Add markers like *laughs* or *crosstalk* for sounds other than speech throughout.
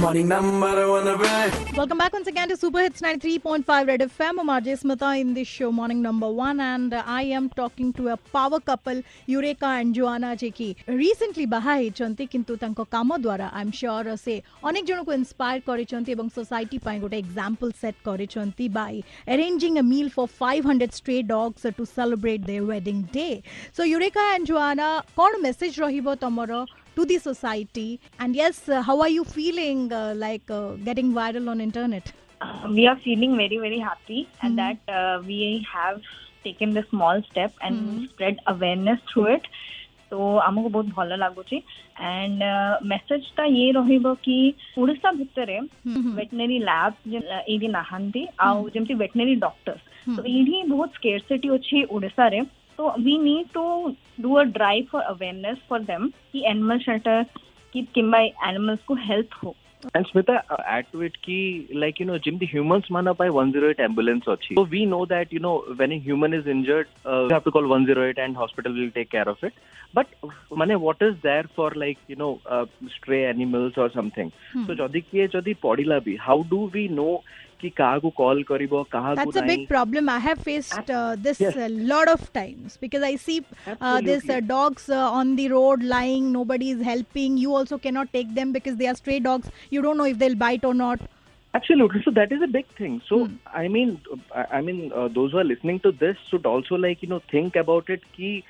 morning number one, पे. Welcome back once again to Super Hits 93.5 Red FM. I'm RJ Smita in this show, Morning Number One, and uh, I am talking to a power couple, Eureka and Joanna, ଯିଏକି recently ବାହା ହେଇଛନ୍ତି କିନ୍ତୁ ତାଙ୍କ କାମ ଦ୍ୱାରା I M sure ସେ ଅନେକ ଜଣଙ୍କୁ ଇନ୍ସପାୟାର କରିଛନ୍ତି ଏବଂ ସୋସାଇଟି ପାଇଁ ଗୋଟେ ଏକ୍ସାମ୍ପଲ ସେଟ୍ କରିଛନ୍ତି Bai arranging a meal for 500 stray dogs to celebrate their wedding day. So, Eureka and Joanna, କ'ଣ message ରହିବ ତମର to the society and yes uh, how are you feeling uh, like uh, getting viral on internet we are feeling very very happy mm-hmm. and that uh, we have taken this small step and mm-hmm. spread awareness through it तो आमको बहुत भल लगुच and मेसेजटा ये रही Voda भितर वेटनेरी labs ये नहांती आउ जमी वेटनेरी डॉक्टर्स तो ये बहुत स्केरसीटी अच्छी ओडार तो we need to do a drive for awareness for them कि एनिमल शेल्टर की किम्बा एनिमल्स को हेल्प हो And Smita, add to it ki, like, you know, Jim, the humans man up by 108 ambulance achi. So we know that, you know, when a human is injured, uh, you have to call 108 and hospital will take care of it. But, mane, what is there for, like, you know, uh, stray animals or something? Hmm. So, jodi ki jodi podila bhi, how do we know କି କାହାକୁ call କରିବ, କାହାକୁ That's a big ନାହିଁ? problem. I have faced uh, this Yes. a lot of times because I see uh, this uh, Absolutely. dogs uh, on the road lying. Nobody is helping. You also cannot take them because they are stray dogs. You don't know if they'll bite or not. Absolutely. So that is a big thing. So Hmm. I mean, I I mean, uh, those who are listening to this should also like you know think about it. Ki,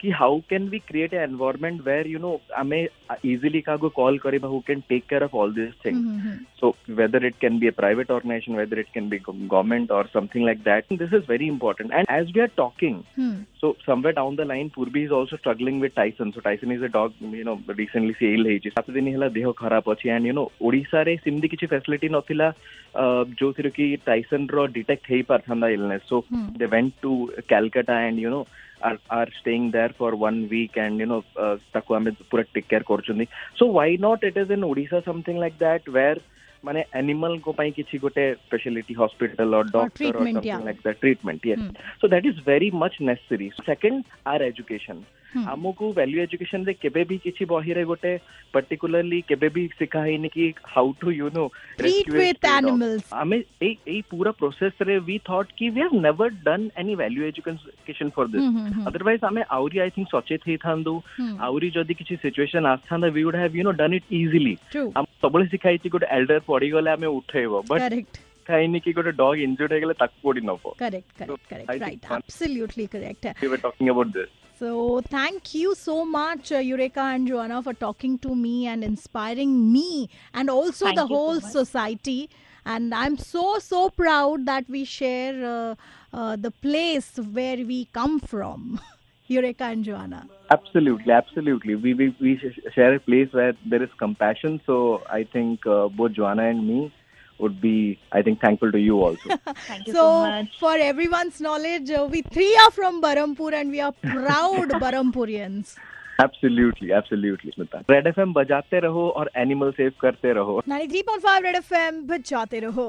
ki how can we create an environment where you know ame easily kago call kariba who can take care of all these things. Mhm. So whether it can be a private organization, whether it can be go- government or something like that, this is very important. And as we are talking, Hmm. so somewhere down the line, Purbi is also struggling with Tyson. So Tyson is a dog, you know, recently ସେ ill ହେଇଛି ସାତ ଦିନ ହେଲା ଦେହ ଖରାପ ଅଛି and you know ଓଡ଼ିଶାରେ ସେମିତି କିଛି ଫ୍ୟାସିଲିଟି ନଥିଲା uh, ଯୋଉଥିରେ କି ଟାଇସନ୍ ର detect ହେଇପାରିଥାନ୍ତା illness. So Hmm. they went to Calcutta and you know are are staying there for one week and you know uh, takwa me take care korchundi so why not it is in odisha something like that where ମାନେ ଆନିମାଲଙ୍କ ପାଇଁ କିଛି ଗୋଟେ speciality hospital or doctor or something like that treatment yes so that is very much necessary second or education ଆମକୁ value ଏଜୁକେସନରେ କେବେ ବି କିଛି ବହିରେ ଗୋଟେ ପର୍ଟିକୁଲାରଲି କେବେ ବି ଶିଖା ହେଇନି କି ହାଉ ଟୁ ୟୁ ନୋ ଆମେ ଏଇ ଏଇ ପୁରା ପ୍ରୋସେସରେ ୱି ଥଟ୍ କି we have never done any value education for this otherwise ଆମେ ଆହୁରି ଆଇ ଥିଙ୍କ ସଚେତ ହେଇଥାନ୍ତୁ ଆହୁରି ଯଦି କିଛି ସିଚୁଏସନ୍ ଆସିଥାନ୍ତା we would have you know done it easily ସବୁବେଳେ ଶିଖା ହେଇଛି ଗୋଟେ ଏଲ୍ଡର ପଡିଗଲେ ଆମେ ଉଠେଇବ ବଟ୍ Correct. ଶିଖା ହେଇନି କି ଗୋଟେ ଡଗ ଇଞ୍ଜୁର୍ଡ ହେଇଗଲେ ତାକୁ କୋଡି ନବ Correct. Correct. Correct. I think Right. one- Absolutely correct. we were talking about this So, thank you so much, uh, Eureka and Joanna, for talking to me and inspiring me and also Thank the you so whole much. society. And I'm so, so proud that we share uh, uh, the place where we come from, Eureka and Joanna. Absolutely, absolutely. We we we sh- share a place where there is compassion. So I think uh, both Joanna and me would be, I think, thankful to you also. *laughs* Thank you So, so much for everyone's knowledge, uh, we three are from Barampur and we are proud *laughs* Barampurians. absolutely, absolutely, Smita. Red FM बजाते रहो और animal save करते रहो 93.5 Red FM, बजाते रहो